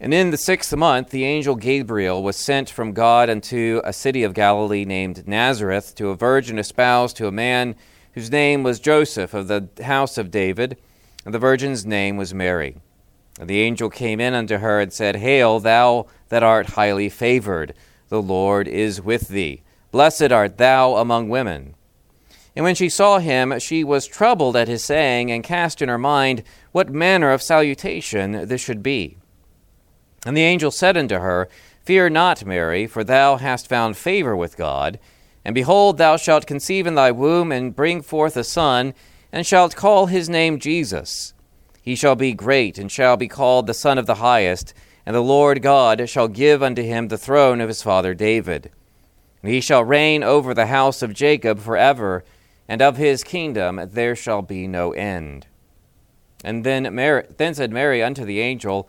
And in the sixth month, the angel Gabriel was sent from God unto a city of Galilee named Nazareth to a virgin espoused to a man whose name was Joseph of the house of David, and the virgin's name was Mary. And the angel came in unto her and said, Hail, thou that art highly favored, the Lord is with thee. Blessed art thou among women. And when she saw him, she was troubled at his saying, and cast in her mind what manner of salutation this should be. And the angel said unto her, Fear not, Mary, for thou hast found favor with God. And behold, thou shalt conceive in thy womb, and bring forth a son, and shalt call his name Jesus. He shall be great, and shall be called the Son of the Highest, and the Lord God shall give unto him the throne of his father David. And he shall reign over the house of Jacob for ever, and of his kingdom there shall be no end. And then, Mary, then said Mary unto the angel,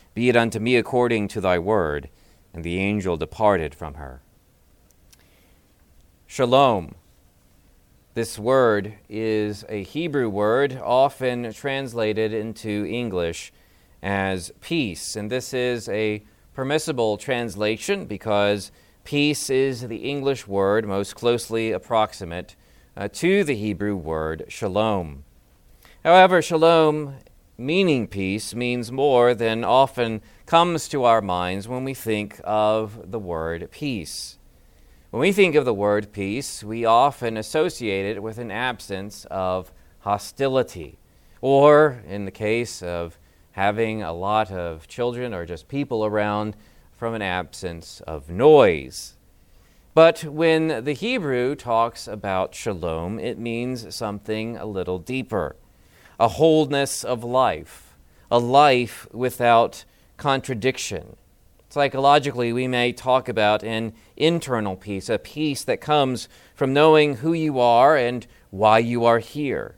be it unto me according to thy word. And the angel departed from her. Shalom. This word is a Hebrew word often translated into English as peace. And this is a permissible translation because peace is the English word most closely approximate uh, to the Hebrew word shalom. However, shalom meaning peace means more than often comes to our minds when we think of the word peace. When we think of the word peace, we often associate it with an absence of hostility, or in the case of having a lot of children or just people around, from an absence of noise. But when the Hebrew talks about shalom, it means something a little deeper a wholeness of life, a life without contradiction. Psychologically, we may talk about an internal peace, a peace that comes from knowing who you are and why you are here.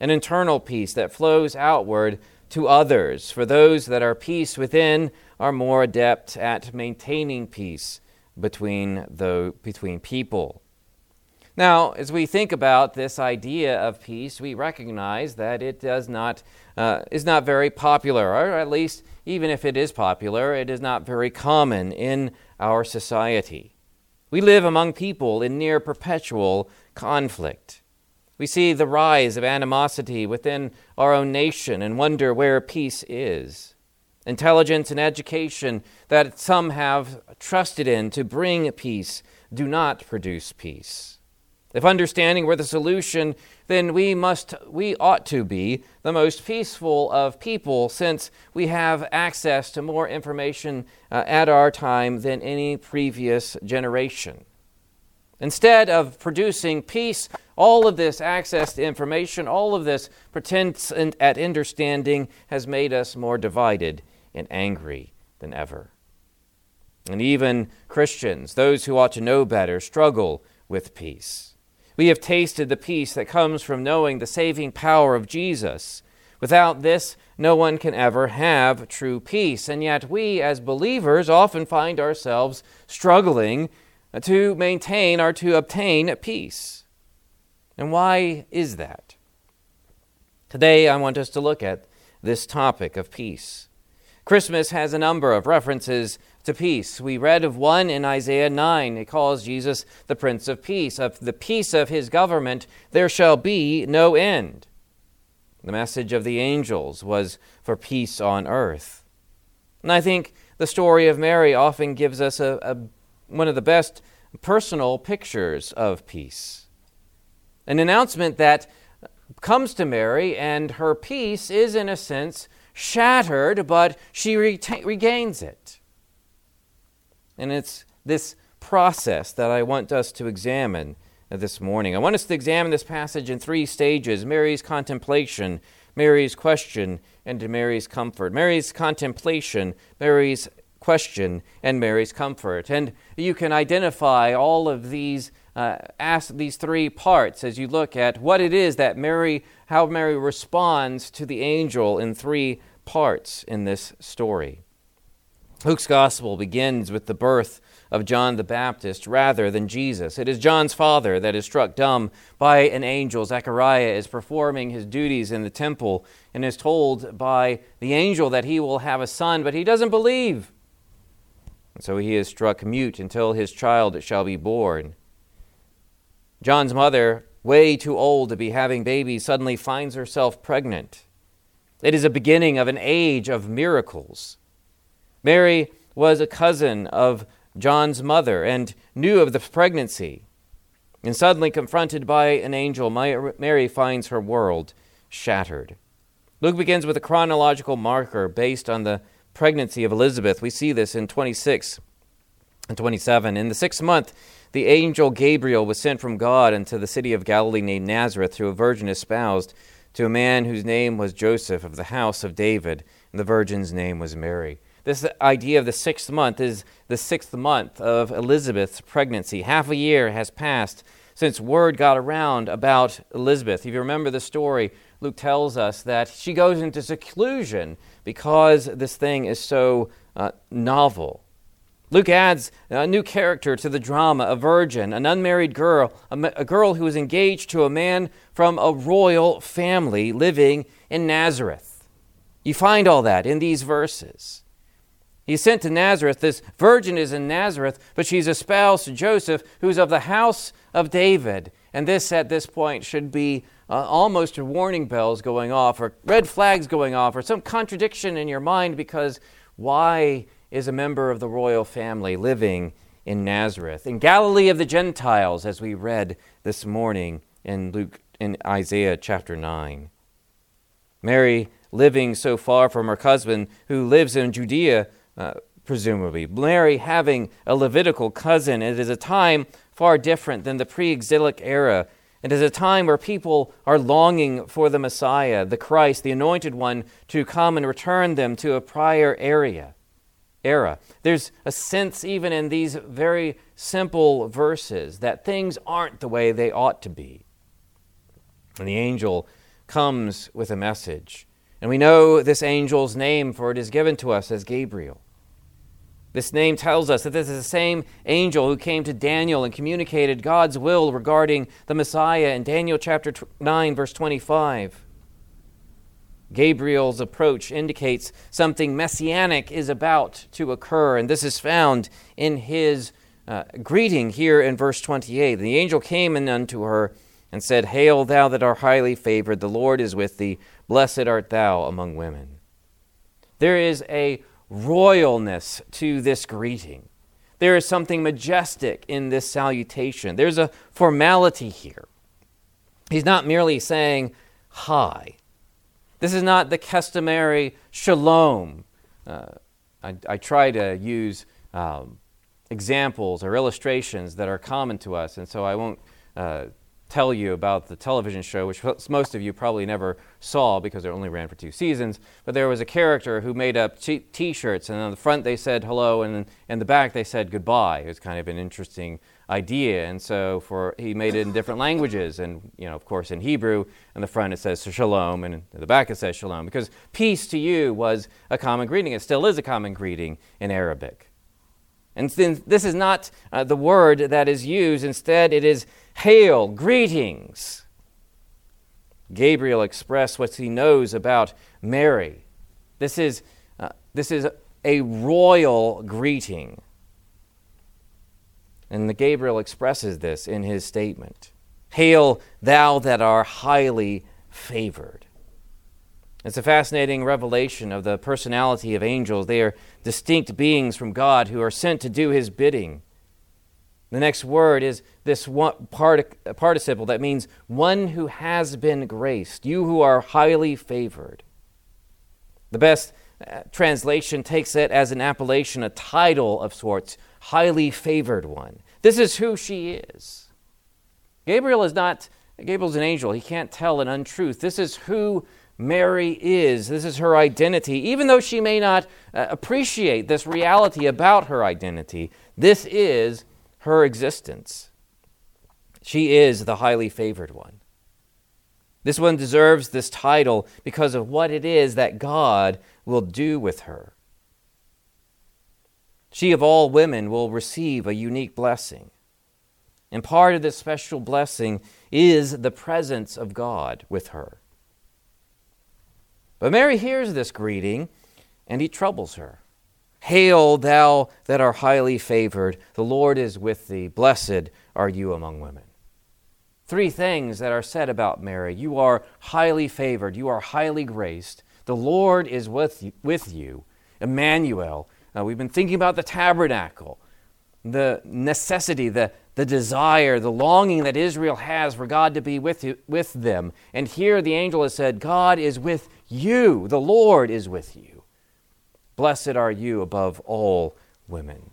An internal peace that flows outward to others. For those that are peace within are more adept at maintaining peace between, the, between people. Now, as we think about this idea of peace, we recognize that it does not, uh, is not very popular, or at least, even if it is popular, it is not very common in our society. We live among people in near perpetual conflict. We see the rise of animosity within our own nation and wonder where peace is. Intelligence and education that some have trusted in to bring peace do not produce peace. If understanding were the solution, then we must we ought to be the most peaceful of people since we have access to more information uh, at our time than any previous generation. Instead of producing peace, all of this access to information, all of this pretense at understanding has made us more divided and angry than ever. And even Christians, those who ought to know better, struggle with peace. We have tasted the peace that comes from knowing the saving power of Jesus. Without this, no one can ever have true peace. And yet, we as believers often find ourselves struggling to maintain or to obtain peace. And why is that? Today, I want us to look at this topic of peace. Christmas has a number of references to peace. We read of one in Isaiah 9. It calls Jesus the Prince of Peace. Of the peace of his government, there shall be no end. The message of the angels was for peace on earth. And I think the story of Mary often gives us a, a one of the best personal pictures of peace. An announcement that comes to Mary, and her peace is, in a sense, shattered, but she reta- regains it. And it's this process that I want us to examine this morning. I want us to examine this passage in three stages Mary's contemplation, Mary's question, and Mary's comfort. Mary's contemplation, Mary's question and Mary's comfort. And you can identify all of these uh, ask these three parts as you look at what it is that Mary, how Mary responds to the angel in three parts in this story. Luke's gospel begins with the birth of John the Baptist rather than Jesus. It is John's father that is struck dumb by an angel. Zechariah is performing his duties in the temple and is told by the angel that he will have a son, but he doesn't believe. And so he is struck mute until his child shall be born. John's mother, way too old to be having babies, suddenly finds herself pregnant. It is a beginning of an age of miracles. Mary was a cousin of John's mother and knew of the pregnancy. And suddenly confronted by an angel, Mary finds her world shattered. Luke begins with a chronological marker based on the pregnancy of Elizabeth. We see this in 26 and 27. In the sixth month, the angel Gabriel was sent from God into the city of Galilee named Nazareth to a virgin espoused to a man whose name was Joseph of the house of David, and the virgin's name was Mary. This idea of the sixth month is the sixth month of Elizabeth's pregnancy. Half a year has passed since word got around about Elizabeth. If you remember the story, Luke tells us that she goes into seclusion because this thing is so uh, novel. Luke adds a new character to the drama a virgin, an unmarried girl, a, a girl who is engaged to a man from a royal family living in Nazareth. You find all that in these verses. He's sent to Nazareth. This virgin is in Nazareth, but she's espoused to Joseph, who's of the house of David. And this, at this point, should be uh, almost warning bells going off, or red flags going off, or some contradiction in your mind because why is a member of the royal family living in Nazareth? In Galilee of the Gentiles, as we read this morning in Luke in Isaiah chapter 9. Mary living so far from her husband who lives in Judea uh, presumably. Mary having a Levitical cousin. It is a time far different than the pre exilic era. It is a time where people are longing for the Messiah, the Christ, the anointed one, to come and return them to a prior area. Era. There's a sense, even in these very simple verses, that things aren't the way they ought to be. And the angel comes with a message. And we know this angel's name, for it is given to us as Gabriel. This name tells us that this is the same angel who came to Daniel and communicated God's will regarding the Messiah in Daniel chapter 9, verse 25. Gabriel's approach indicates something messianic is about to occur, and this is found in his uh, greeting here in verse 28. The angel came in unto her and said, Hail, thou that art highly favored, the Lord is with thee. Blessed art thou among women. There is a royalness to this greeting. There is something majestic in this salutation. There's a formality here. He's not merely saying hi. This is not the customary shalom. Uh, I, I, try to use um, examples or illustrations that are common to us, and so I won't uh, tell you about the television show, which most of you probably never saw because it only ran for two seasons. But there was a character who made up t shirts, and on the front they said hello, and in the back they said goodbye. It was kind of an interesting idea. And so for he made it in different languages. And, you know, of course, in Hebrew, in the front it says shalom, and in the back it says shalom, because peace to you was a common greeting. It still is a common greeting in Arabic. And since this is not uh, the word that is used. Instead, it is hail, greetings. Gabriel expressed what he knows about Mary. This is, uh, this is a royal greeting. And Gabriel expresses this in his statement Hail, thou that art highly favored. It's a fascinating revelation of the personality of angels. They are distinct beings from God who are sent to do his bidding. The next word is this part, participle that means one who has been graced, you who are highly favored. The best uh, translation takes it as an appellation, a title of sorts, highly favored one. This is who she is. Gabriel is not, Gabriel's an angel. He can't tell an untruth. This is who Mary is. This is her identity. Even though she may not uh, appreciate this reality about her identity, this is her existence. She is the highly favored one. This one deserves this title because of what it is that God will do with her. She, of all women, will receive a unique blessing. And part of this special blessing is the presence of God with her. But Mary hears this greeting, and he troubles her. Hail, thou that art highly favored, the Lord is with thee. Blessed are you among women. Three things that are said about Mary. You are highly favored, you are highly graced. The Lord is with you. With you. Emmanuel. We've been thinking about the tabernacle, the necessity, the, the desire, the longing that Israel has for God to be with, with them. And here the angel has said, God is with you, the Lord is with you. Blessed are you above all women.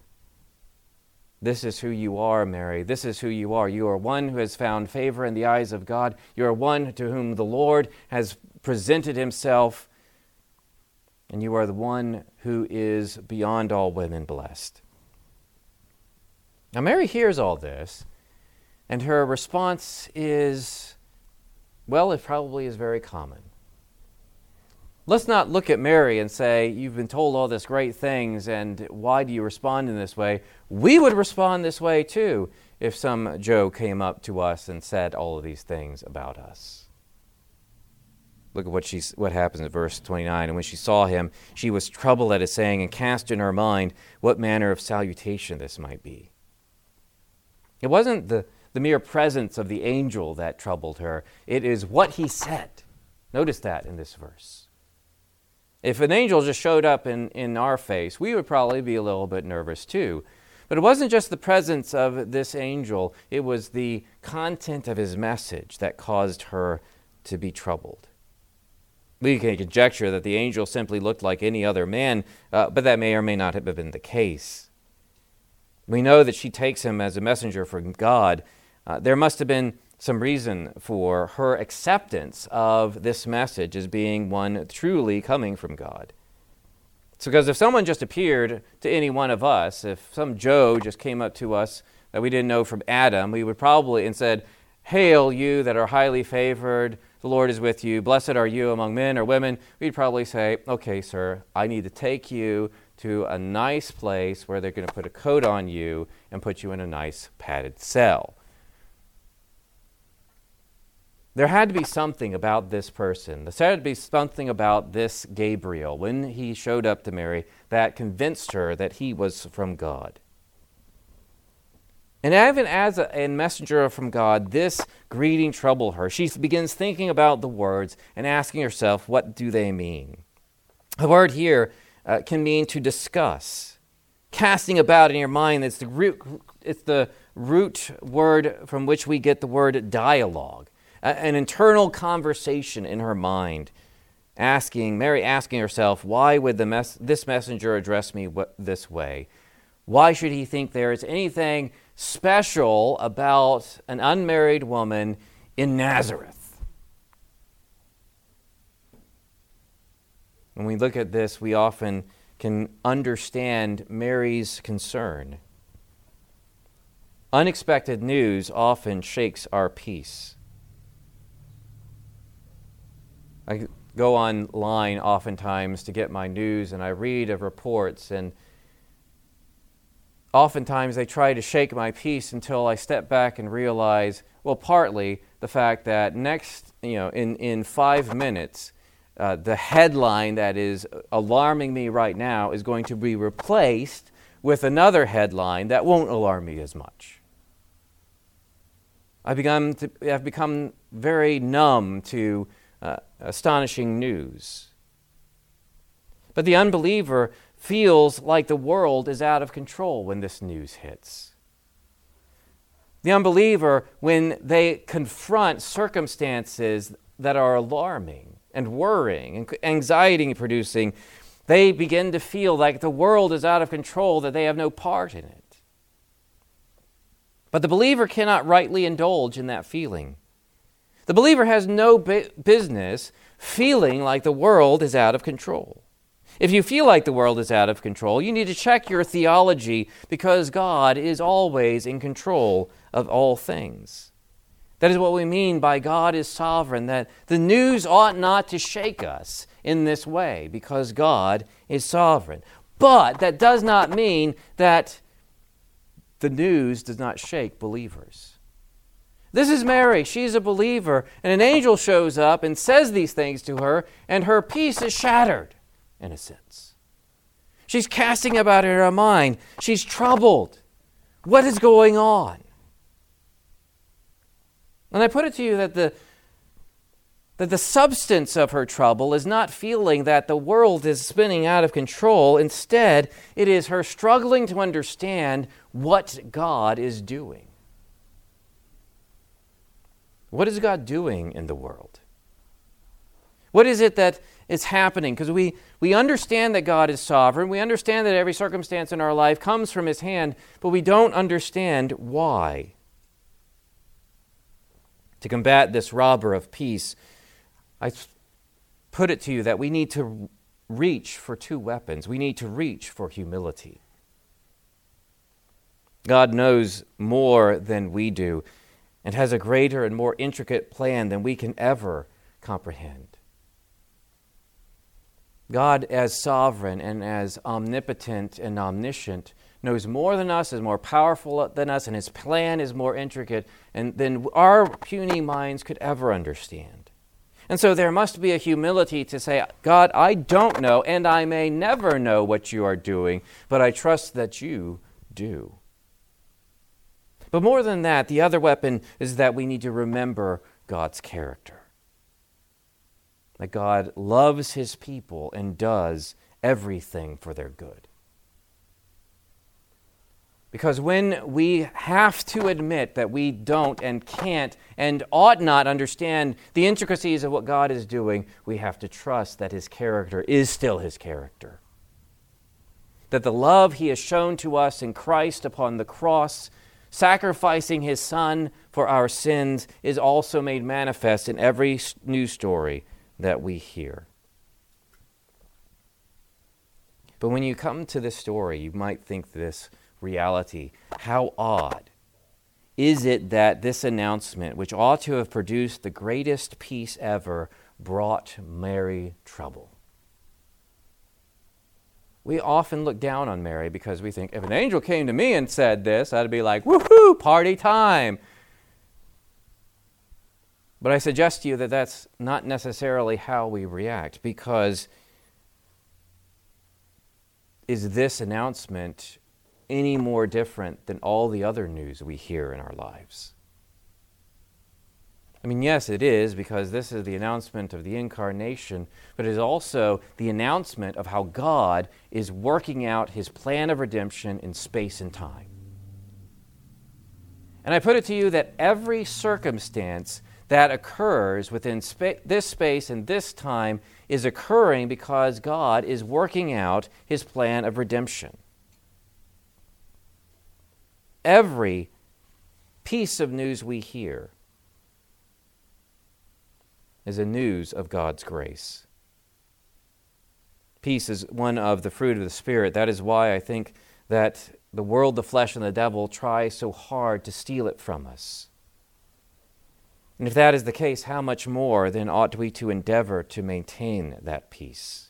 This is who you are, Mary. This is who you are. You are one who has found favor in the eyes of God. You are one to whom the Lord has presented himself. And you are the one who is beyond all women blessed. Now, Mary hears all this, and her response is, well, it probably is very common. Let's not look at Mary and say, You've been told all these great things, and why do you respond in this way? We would respond this way too if some Joe came up to us and said all of these things about us. Look at what, she's, what happens in verse 29. And when she saw him, she was troubled at his saying and cast in her mind what manner of salutation this might be. It wasn't the, the mere presence of the angel that troubled her, it is what he said. Notice that in this verse. If an angel just showed up in, in our face, we would probably be a little bit nervous too. But it wasn't just the presence of this angel, it was the content of his message that caused her to be troubled. We can conjecture that the angel simply looked like any other man, uh, but that may or may not have been the case. We know that she takes him as a messenger from God. Uh, there must have been some reason for her acceptance of this message as being one truly coming from God. It's because if someone just appeared to any one of us, if some Joe just came up to us that we didn't know from Adam, we would probably and said, Hail, you that are highly favored, the Lord is with you, blessed are you among men or women, we'd probably say, Okay, sir, I need to take you to a nice place where they're going to put a coat on you and put you in a nice padded cell. There had to be something about this person. There had to be something about this Gabriel when he showed up to Mary that convinced her that he was from God. And even as a, a, messenger from God, this greeting troubled her. She begins thinking about the words and asking herself, what do they mean? The word here uh, can mean to discuss. Casting about in your mind, it's the, root, it's the root word from which we get the word dialogue, an internal conversation in her mind. Asking, Mary asking herself, why would the mes- this messenger address me this way? Why should he think there is anything special about an unmarried woman in Nazareth? When we look at this, we often can understand Mary's concern. Unexpected news often shakes our peace. I go online oftentimes to get my news and I read of reports, and oftentimes they try to shake my peace until I step back and realize, well, partly the fact that next, you know, in, in five minutes, uh, the headline that is alarming me right now is going to be replaced with another headline that won't alarm me as much. I've, begun to, I've become very numb to uh, astonishing news. But the unbeliever feels like the world is out of control when this news hits. The unbeliever, when they confront circumstances that are alarming, and worrying and anxiety producing, they begin to feel like the world is out of control, that they have no part in it. But the believer cannot rightly indulge in that feeling. The believer has no business feeling like the world is out of control. If you feel like the world is out of control, you need to check your theology because God is always in control of all things. That is what we mean by God is sovereign, that the news ought not to shake us in this way because God is sovereign. But that does not mean that the news does not shake believers. This is Mary. She's a believer. And an angel shows up and says these things to her, and her peace is shattered, in a sense. She's casting about in her mind. She's troubled. What is going on? And I put it to you that the, that the substance of her trouble is not feeling that the world is spinning out of control. Instead, it is her struggling to understand what God is doing. What is God doing in the world? What is it that is happening? Because we, we understand that God is sovereign. We understand that every circumstance in our life comes from His hand, but we don't understand why. To combat this robber of peace, I put it to you that we need to reach for two weapons. We need to reach for humility. God knows more than we do and has a greater and more intricate plan than we can ever comprehend. God, as sovereign and as omnipotent and omniscient, knows more than us, is more powerful than us, and his plan is more intricate and than our puny minds could ever understand. And so there must be a humility to say, God, I don't know, and I may never know what you are doing, but I trust that you do. But more than that, the other weapon is that we need to remember God's character. That God loves his people and does everything for their good. Because when we have to admit that we don't and can't and ought not understand the intricacies of what God is doing, we have to trust that His character is still His character. That the love He has shown to us in Christ upon the cross sacrificing his son for our sins is also made manifest in every news story that we hear. But when you come to this story, you might think this reality how odd is it that this announcement, which ought to have produced the greatest peace ever, brought Mary trouble? we often look down on Mary because we think if an angel came to me and said this, I'd be like, woohoo, party time. But I suggest to you that that's not necessarily how we react because is this announcement any more different than all the other news we hear in our lives? I mean, yes, it is, because this is the announcement of the incarnation, but it is also the announcement of how God is working out his plan of redemption in space and time. And I put it to you that every circumstance that occurs within spa- this space and this time is occurring because God is working out his plan of redemption. Every piece of news we hear is a news of God's grace. Peace is one of the fruit of the Spirit. That is why I think that the world, the flesh, and the devil try so hard to steal it from us. And if that is the case, how much more then ought we to endeavor to maintain that peace?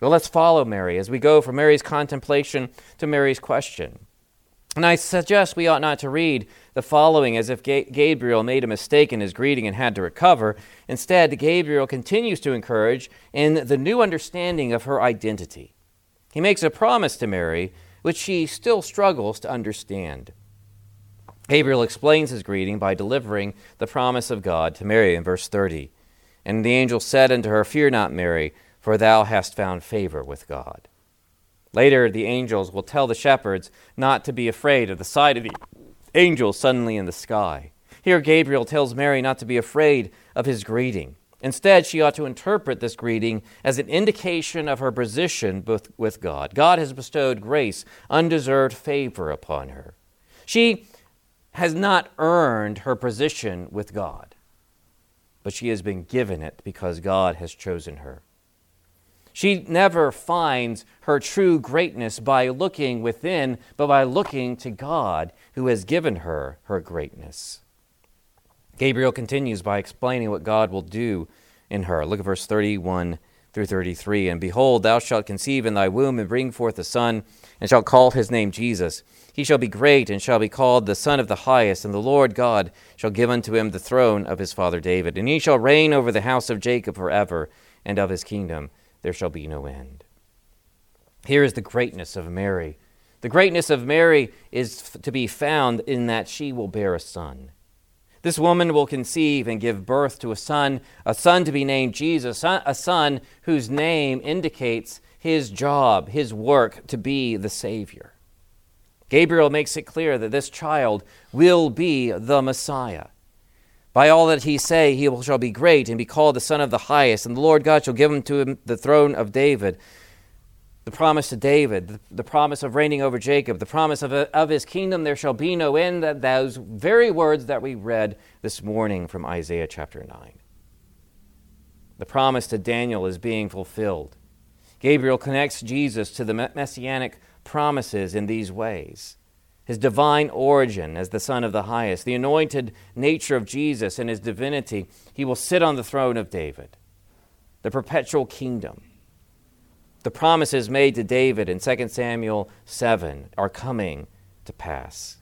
Well, let's follow Mary as we go from Mary's contemplation to Mary's question. And I suggest we ought not to read the following as if Gabriel made a mistake in his greeting and had to recover. Instead, Gabriel continues to encourage in the new understanding of her identity. He makes a promise to Mary, which she still struggles to understand. Gabriel explains his greeting by delivering the promise of God to Mary in verse 30. And the angel said unto her, Fear not, Mary, for thou hast found favor with God. Later, the angels will tell the shepherds not to be afraid of the sight of the angels suddenly in the sky. Here, Gabriel tells Mary not to be afraid of his greeting. Instead, she ought to interpret this greeting as an indication of her position with God. God has bestowed grace, undeserved favor upon her. She has not earned her position with God. but she has been given it because God has chosen her. She never finds her true greatness by looking within, but by looking to God who has given her her greatness. Gabriel continues by explaining what God will do in her. Look at verse 31 through 33. And behold, thou shalt conceive in thy womb and bring forth a son, and shalt call his name Jesus. He shall be great, and shall be called the Son of the Highest, and the Lord God shall give unto him the throne of his father David. And he shall reign over the house of Jacob forever, and of his kingdom there shall be no end. Here is the greatness of Mary. The greatness of Mary is to be found in that she will bear a son. This woman will conceive and give birth to a son, a son to be named Jesus, a son whose name indicates his job, his work to be the Savior. Gabriel makes it clear that this child will be the Messiah. By all that he say, he shall be great and be called the Son of the Highest, and the Lord God shall give him to him the throne of David the promise to David, the, promise of reigning over Jacob, the promise of, of his kingdom, there shall be no end, that those very words that we read this morning from Isaiah chapter 9. The promise to Daniel is being fulfilled. Gabriel connects Jesus to the messianic promises in these ways his divine origin as the Son of the Highest, the anointed nature of Jesus and his divinity. He will sit on the throne of David, the perpetual kingdom the promises made to David in 2 Samuel 7 are coming to pass.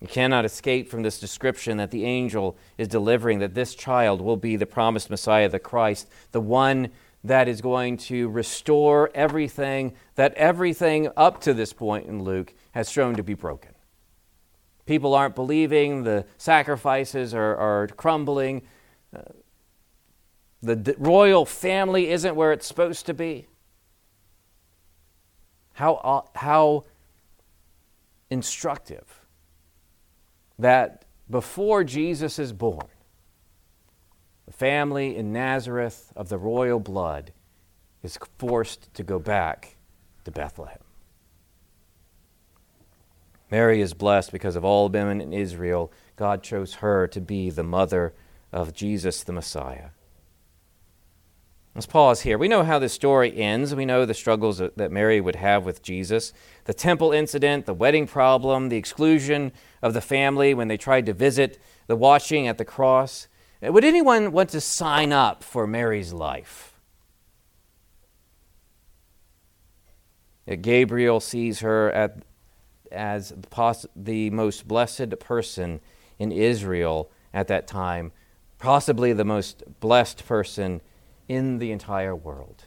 You cannot escape from this description that the angel is delivering that this child will be the promised Messiah, the Christ, the one that is going to restore everything that everything up to this point in Luke has shown to be broken. People aren't believing, the sacrifices are, are crumbling, uh, the d- royal family isn't where it's supposed to be. How, uh, how instructive that before Jesus is born, the family in Nazareth of the royal blood is forced to go back to Bethlehem. Mary is blessed because of all women in Israel. God chose her to be the mother of Jesus the Messiah. Let's pause here. We know how this story ends. We know the struggles that Mary would have with Jesus the temple incident, the wedding problem, the exclusion of the family when they tried to visit, the washing at the cross. Would anyone want to sign up for Mary's life? Gabriel sees her at, as the most blessed person in Israel at that time, possibly the most blessed person in the entire world.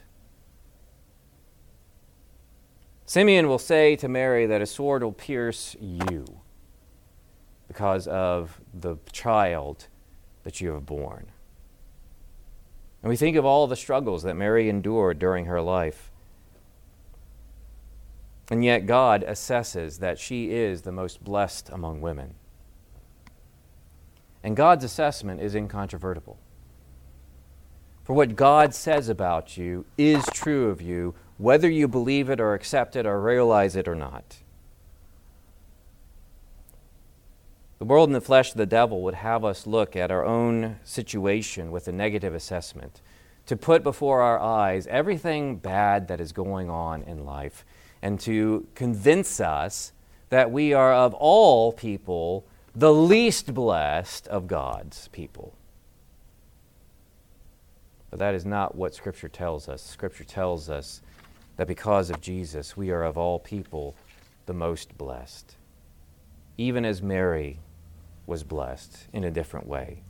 Simeon will say to Mary that a sword will pierce you because of the child that you have borne. And we think of all the struggles that Mary endured during her life. And yet, God assesses that she is the most blessed among women. And God's assessment is incontrovertible. For what God says about you is true of you, whether you believe it or accept it or realize it or not. The world and the flesh of the devil would have us look at our own situation with a negative assessment, to put before our eyes everything bad that is going on in life, and to convince us that we are of all people the least blessed of God's people. But that is not what Scripture tells us. Scripture tells us that because of Jesus, we are of all people the most blessed, even as Mary was blessed in a different way.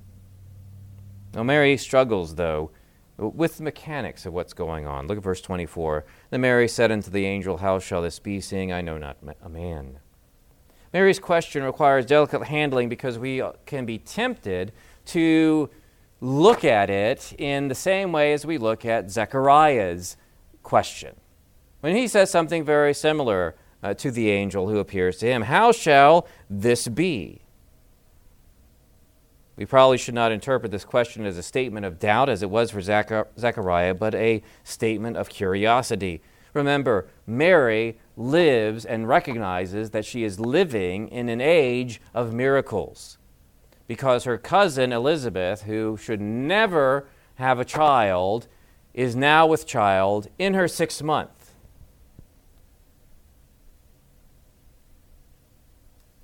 Now, Mary struggles, though, with the mechanics of what's going on. Look at verse 24. Then Mary said unto the angel, How shall this be, seeing I know not a man? Mary's question requires delicate handling because we can be tempted to look at it in the same way as we look at Zechariah's question. When he says something very similar uh, to the angel who appears to him, How shall this be? We probably should not interpret this question as a statement of doubt, as it was for Zechariah, but a statement of curiosity. Remember, Mary lives and recognizes that she is living in an age of miracles. because her cousin Elizabeth, who should never have a child, is now with child in her sixth month.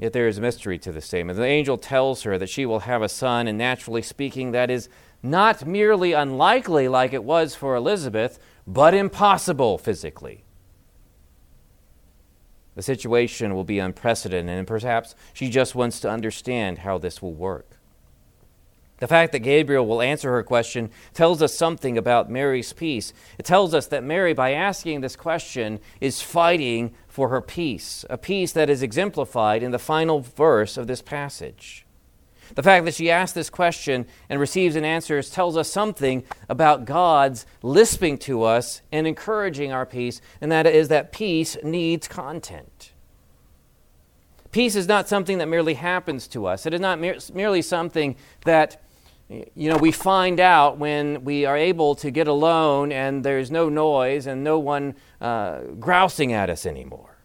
Yet there is mystery to the statement. The angel tells her that she will have a son, and naturally speaking, that is not merely unlikely like it was for Elizabeth, but impossible physically. The situation will be unprecedented, and perhaps she just wants to understand how this will work. The fact that Gabriel will answer her question tells us something about Mary's peace. It tells us that Mary, by asking this question, is fighting for her peace, a peace that is exemplified in the final verse of this passage. The fact that she asks this question and receives an answer tells us something about God's lisping to us and encouraging our peace, and that is that peace needs content. Peace is not something that merely happens to us. It is not merely something that you know, we find out when we are able to get alone and there's no noise and no one uh, grousing at us anymore.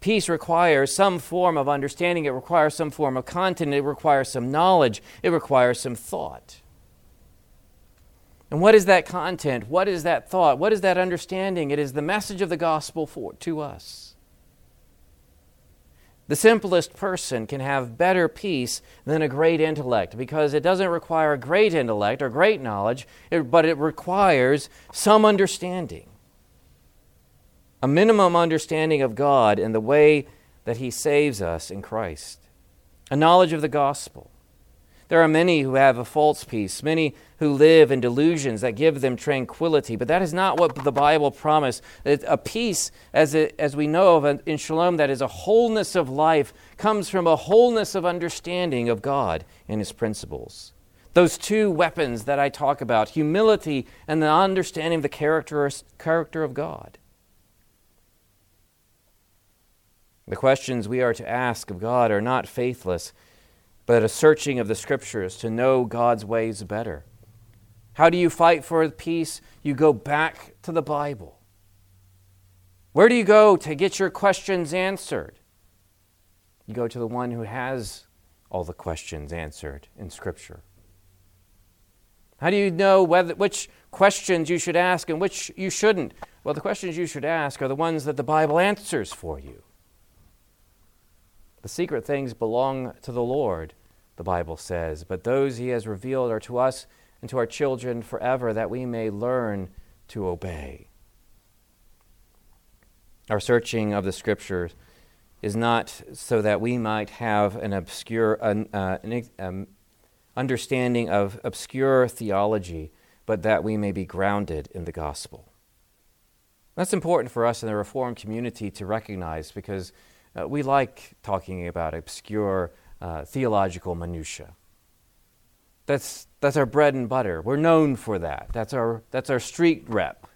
Peace requires some form of understanding, it requires some form of content, it requires some knowledge, it requires some thought. And what is that content? What is that thought? What is that understanding? It is the message of the gospel for, to us. The simplest person can have better peace than a great intellect because it doesn't require great intellect or great knowledge, but it requires some understanding. A minimum understanding of God and the way that He saves us in Christ, a knowledge of the gospel, there are many who have a false peace, many who live in delusions that give them tranquility, but that is not what the Bible promised. A peace, as, it, as we know of in Shalom, that is a wholeness of life, comes from a wholeness of understanding of God and His principles. Those two weapons that I talk about humility and the understanding of the character, character of God. The questions we are to ask of God are not faithless but a searching of the scriptures to know God's ways better. How do you fight for peace? You go back to the Bible. Where do you go to get your questions answered? You go to the one who has all the questions answered in Scripture. How do you know whether, which questions you should ask and which you shouldn't? Well, the questions you should ask are the ones that the Bible answers for you. The secret things belong to the Lord, the Bible says, but those he has revealed are to us and to our children forever, that we may learn to obey. Our searching of the Scriptures is not so that we might have an obscure uh, an, um, understanding of obscure theology, but that we may be grounded in the gospel. That's important for us in the Reformed community to recognize because uh, we like talking about obscure uh, theological minutiae. That's, that's our bread and butter. We're known for that. That's our, that's our street rep.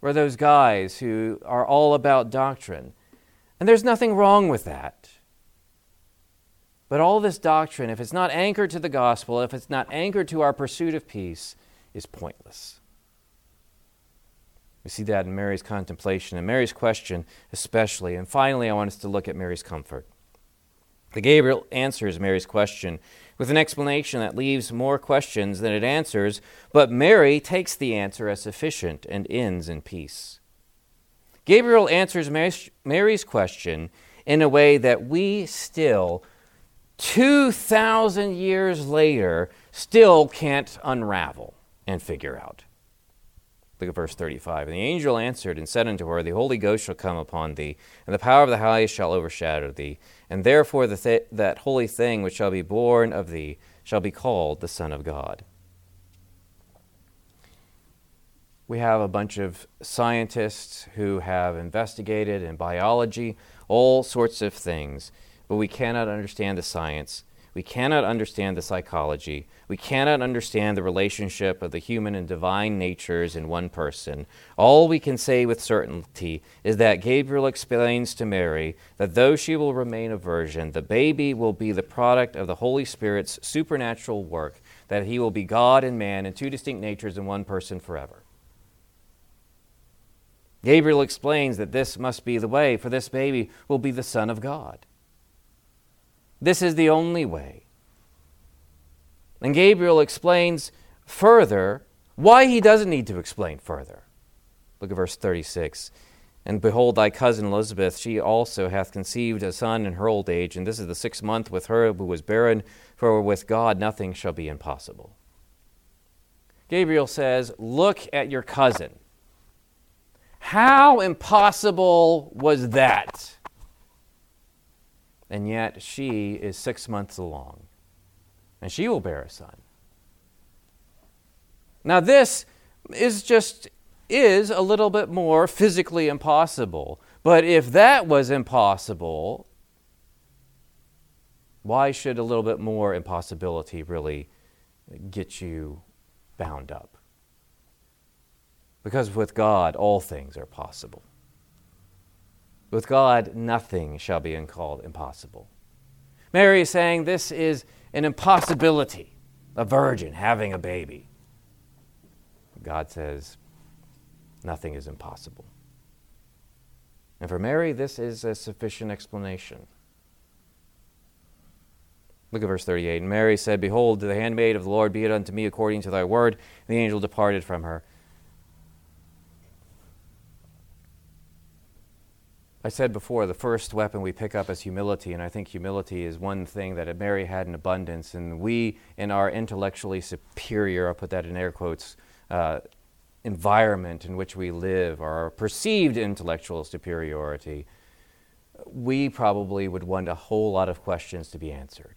We're those guys who are all about doctrine. And there's nothing wrong with that. But all this doctrine, if it's not anchored to the gospel, if it's not anchored to our pursuit of peace, is pointless. We see that in Mary's contemplation and Mary's question, especially. And finally, I want us to look at Mary's comfort. The Gabriel answers Mary's question with an explanation that leaves more questions than it answers, but Mary takes the answer as sufficient and ends in peace. Gabriel answers Mary's question in a way that we still, 2,000 years later, still can't unravel and figure out. Look at verse 35. And the angel answered and said unto her, The Holy Ghost shall come upon thee, and the power of the highest shall overshadow thee. And therefore the th- that holy thing which shall be born of thee shall be called the Son of God. We have a bunch of scientists who have investigated in biology all sorts of things, but we cannot understand the science we cannot understand the psychology. We cannot understand the relationship of the human and divine natures in one person. All we can say with certainty is that Gabriel explains to Mary that though she will remain a virgin, the baby will be the product of the Holy Spirit's supernatural work, that he will be God and man in two distinct natures in one person forever. Gabriel explains that this must be the way, for this baby will be the Son of God. This is the only way. And Gabriel explains further why he doesn't need to explain further. Look at verse 36. And behold, thy cousin Elizabeth, she also hath conceived a son in her old age, and this is the sixth month with her who was barren, for with God nothing shall be impossible. Gabriel says, Look at your cousin. How impossible was that? And yet she is six months along, and she will bear a son. Now, this is just is a little bit more physically impossible. But if that was impossible, why should a little bit more impossibility really get you bound up? Because with God, all things are possible. With God, nothing shall be called impossible. Mary is saying this is an impossibility, a virgin having a baby. God says, nothing is impossible. And for Mary, this is a sufficient explanation. Look at verse 38. And Mary said, Behold, the handmaid of the Lord, be it unto me according to thy word. And the angel departed from her. I said before, the first weapon we pick up is humility, and I think humility is one thing that Mary had in abundance. And we, in our intellectually superior, I'll put that in air quotes, uh, environment in which we live, our perceived intellectual superiority, we probably would want a whole lot of questions to be answered.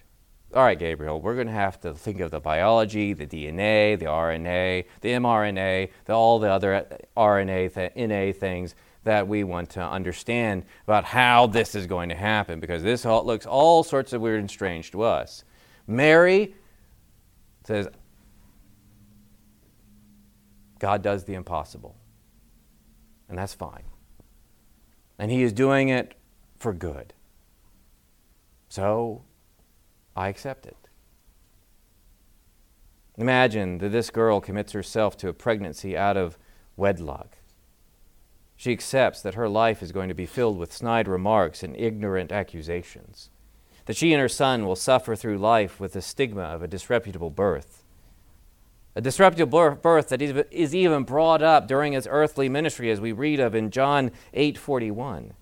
All right, Gabriel, we're going to have to think of the biology, the DNA, the RNA, the mRNA, the, all the other RNA, NA things that we want to understand about how this is going to happen because this all, looks all sorts of weird and strange to us. Mary says, God does the impossible. And that's fine. And He is doing it for good. So I accept it. Imagine that this girl commits herself to a pregnancy out of wedlock. She accepts that her life is going to be filled with snide remarks and ignorant accusations, that she and her son will suffer through life with the stigma of a disreputable birth a disreputable birth that is even brought up during his earthly ministry as we read of in John 8:41.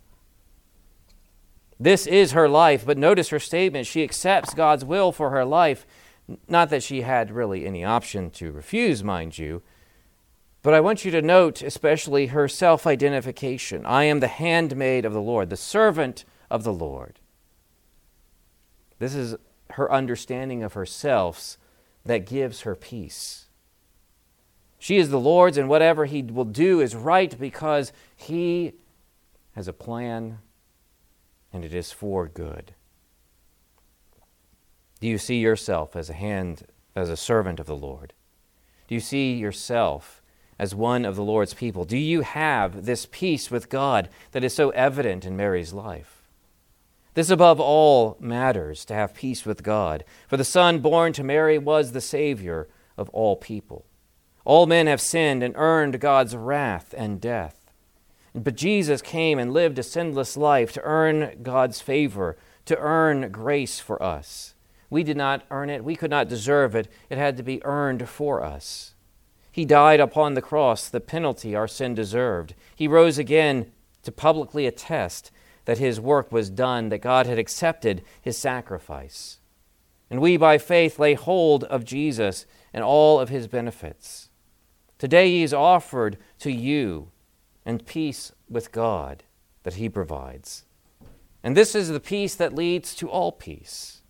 This is her life, but notice her statement. She accepts God's will for her life, not that she had really any option to refuse, mind you. But I want you to note especially her self identification. I am the handmaid of the Lord, the servant of the Lord. This is her understanding of herself that gives her peace. She is the Lord's, and whatever He will do is right because He has a plan and it is for good. Do you see yourself as a hand, as a servant of the Lord? Do you see yourself as one of the Lord's people? Do you have this peace with God that is so evident in Mary's life? This above all matters to have peace with God, for the Son born to Mary was the Savior of all people. All men have sinned and earned God's wrath and death. But Jesus came and lived a sinless life to earn God's favor, to earn grace for us. We did not earn it, we could not deserve it. It had to be earned for us. He died upon the cross, the penalty our sin deserved. He rose again to publicly attest that his work was done, that God had accepted his sacrifice. And we, by faith, lay hold of Jesus and all of his benefits. Today he is offered to you and peace with God that he provides. And this is the peace that leads to all peace.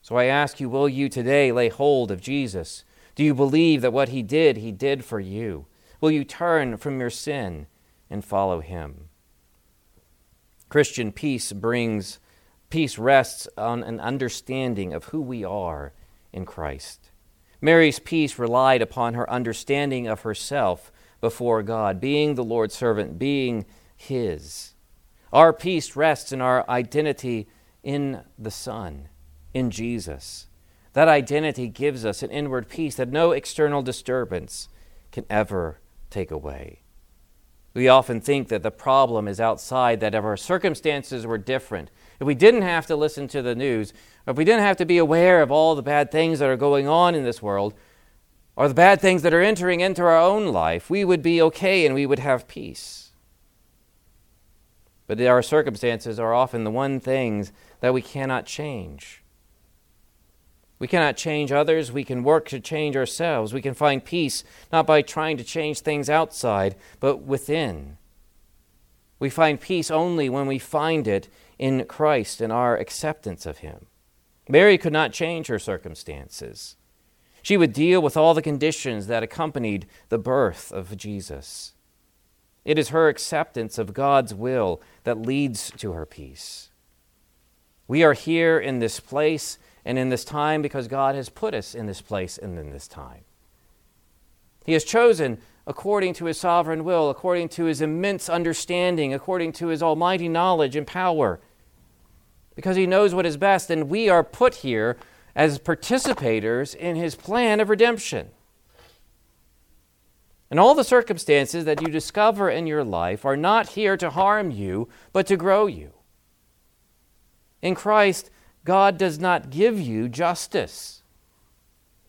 So I ask you, will you today lay hold of Jesus? Do you believe that what he did, he did for you? Will you turn from your sin and follow him? Christian peace brings, peace rests on an understanding of who we are in Christ. Mary's peace relied upon her understanding of herself before God, being the Lord's servant, being His. Our peace rests in our identity in the Son, in Jesus. That identity gives us an inward peace that no external disturbance can ever take away. We often think that the problem is outside, that if our circumstances were different, if we didn't have to listen to the news, if we didn't have to be aware of all the bad things that are going on in this world, or the bad things that are entering into our own life, we would be okay and we would have peace. But our circumstances are often the one things that we cannot change. We cannot change others. We can work to change ourselves. We can find peace not by trying to change things outside, but within. We find peace only when we find it in Christ and our acceptance of Him. Mary could not change her circumstances. She would deal with all the conditions that accompanied the birth of Jesus. It is her acceptance of God's will that leads to her peace. We are here in this place and in this time because God has put us in this place and in this time. He has chosen according to his sovereign will, according to his immense understanding, according to his almighty knowledge and power, because he knows what is best, and we are put here as participators in his plan of redemption. And all the circumstances that you discover in your life are not here to harm you, but to grow you. In Christ, God does not give you justice.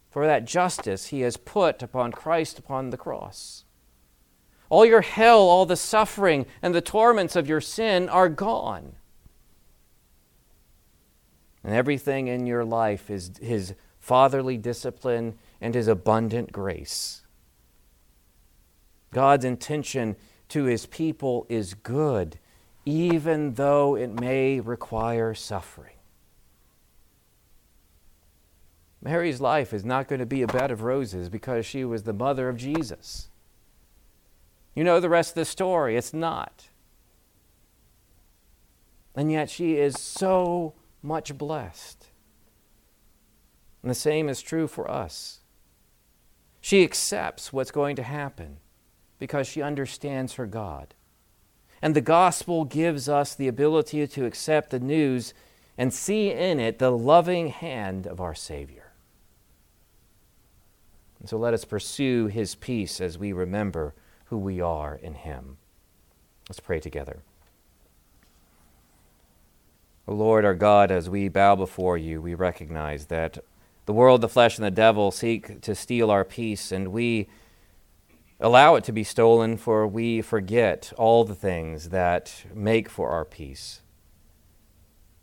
For that justice he has put upon Christ upon the cross. All your hell, all the suffering, and the torments of your sin are gone. And everything in your life is his fatherly discipline and his abundant grace. God's intention to his people is good, even though it may require suffering. Mary's life is not going to be a bed of roses because she was the mother of Jesus. You know the rest of the story. It's not. And yet she is so much blessed. And the same is true for us. She accepts what's going to happen because she understands her God. And the gospel gives us the ability to accept the news and see in it the loving hand of our Savior. And so let us pursue his peace as we remember who we are in him. Let's pray together. O Lord our God, as we bow before you, we recognize that the world, the flesh, and the devil seek to steal our peace, and we allow it to be stolen, for we forget all the things that make for our peace.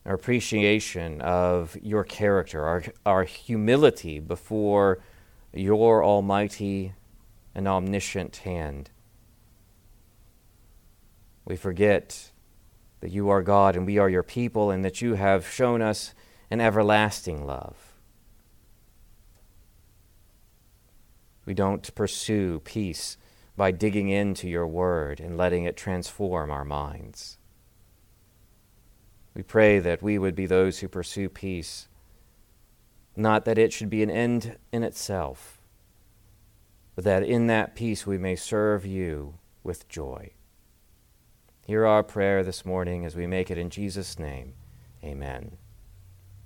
Our appreciation of your character, our, our humility before your almighty and omniscient hand. We forget that you are God and we are your people, and that you have shown us an everlasting love. We don't pursue peace by digging into your word and letting it transform our minds. We pray that we would be those who pursue peace not that it should be an end in itself, but that in that peace we may serve you with joy. Hear our prayer this morning as we make it in Jesus' name. Amen.